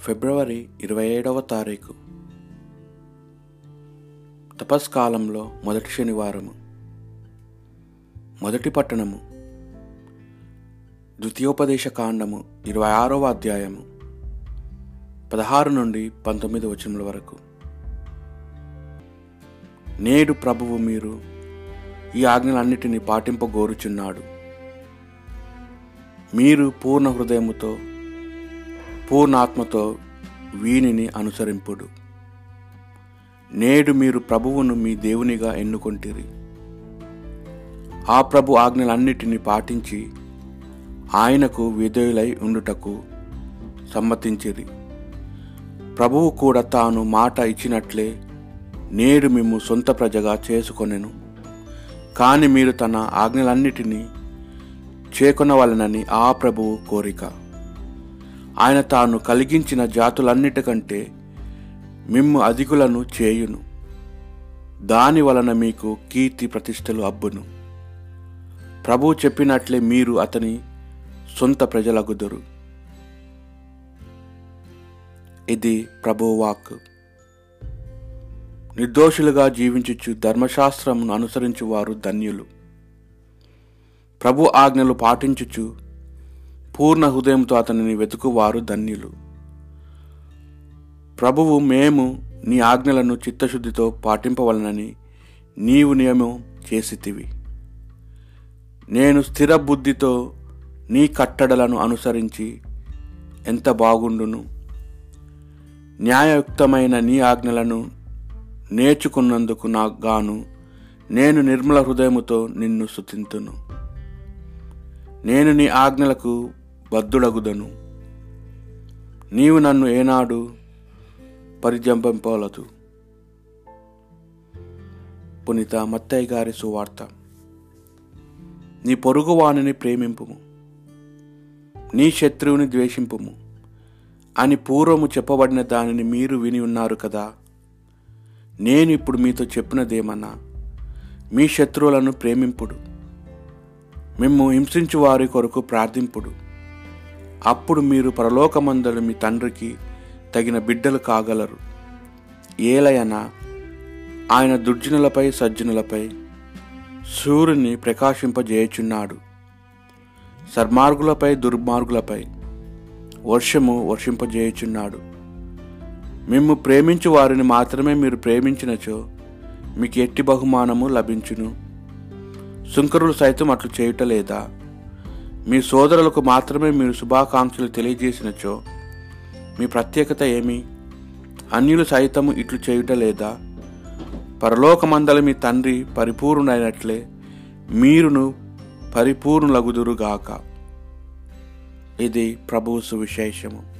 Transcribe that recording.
ఫిబ్రవరి ఇరవై ఏడవ తారీఖు. తపస్కాలంలో మొదటి శనివారము. మొదటి పట్టణము. ద్వితీయోపదేశ కాండము ఇరవై ఆరవ అధ్యాయము. పదహారు నుండి పంతొమ్మిది వచనముల వరకు. నేడు ప్రభువు మీరు ఈ ఆజ్ఞలన్నిటినీ పాటింపగోరుచున్నాడు. మీరు పూర్ణ హృదయముతో పూర్ణాత్మతో వీనిని అనుసరింపుడు. నేడు మీరు ప్రభువును మీ దేవునిగా ఎన్నుకొంటిరి. ఆ ప్రభు ఆజ్ఞలన్నిటినీ పాటించి ఆయనకు విధేయులై ఉండుటకు సమ్మతించిరి. ప్రభువు కూడా తాను మాట ఇచ్చినట్లే నేడు మేము సొంత ప్రజగా చేసుకొనెను. కానీ మీరు తన ఆజ్ఞలన్నిటినీ చేకొనవలనని ఆ ప్రభువు కోరిక. ఆయన తాను కలిగించిన జాతులన్నిటికంటే మిమ్ము అధికులను చేయును. దాని వలన మీకు కీర్తి ప్రతిష్టలు అబ్బును. ప్రభు చెప్పినట్లే మీరు అతని సొంత ప్రజలగుదురు. ఇది ప్రభువాక్ నిర్దోషులుగా జీవించుచు ధర్మశాస్త్రమును అనుసరించువారు ధన్యులు. ప్రభు ఆజ్ఞలు పాటించుచు పూర్ణ హృదయంతో అతనిని వెతుకువారు ధన్యులు. ప్రభువు మేము నీ ఆజ్ఞలను చిత్తశుద్ధితో పాటింపవలనని నీవు నియమం చేసితివి. నేను స్థిర బుద్ధితో నీ కట్టడలను అనుసరించి ఎంత బాగుండును? న్యాయయుక్తమైన నీ ఆజ్ఞలను నేర్చుకున్నందుకు నాకు గాను నేను నిర్మల హృదయముతో నిన్ను స్తుతింతును. నేను నీ ఆజ్ఞలకు బద్దుడగుదను. నీవు నన్ను ఏనాడు పరిజంపింపలదు పునీత మత్తయ్య గారి సువార్త. నీ పొరుగువానిని ప్రేమింపుము. నీ శత్రువుని ద్వేషింపుము. అని పూర్వము చెప్పబడిన దానిని మీరు విని ఉన్నారు కదా. నేను ఇప్పుడు మీతో చెప్పినదేమన్నా? మీ శత్రువులను ప్రేమింపుడు. మిమ్ము హింసించు వారి కొరకు ప్రార్థింపుడు. అప్పుడు మీరు పరలోకమందలు మీ తండ్రికి తగిన బిడ్డలు కాగలరు. ఏలయన ఆయన దుర్జనులపై సజ్జనులపై సూర్యుని ప్రకాశింపజేయుచున్నాడు. సర్మార్గులపై దుర్మార్గులపై వర్షము వర్షింపజేయుచున్నాడు. మిమ్ము ప్రేమించు వారిని మాత్రమే మీరు ప్రేమించినచో మీకు ఎట్టి బహుమానము లభించును. సుంకరులు సైతం అట్లు చేయుటలేదా మీ సోదరులకు మాత్రమే మీరు శుభాకాంక్షలు తెలియజేసినచో మీ ప్రత్యేకత ఏమి? అన్యులు సైతము ఇట్లు చేయుట లేదా? పరలోకమందల మీ తండ్రి పరిపూర్ణుడైనట్లే మీరును పరిపూర్ణులగుదురుగాక. ఇది ప్రభువు సువిశేషము.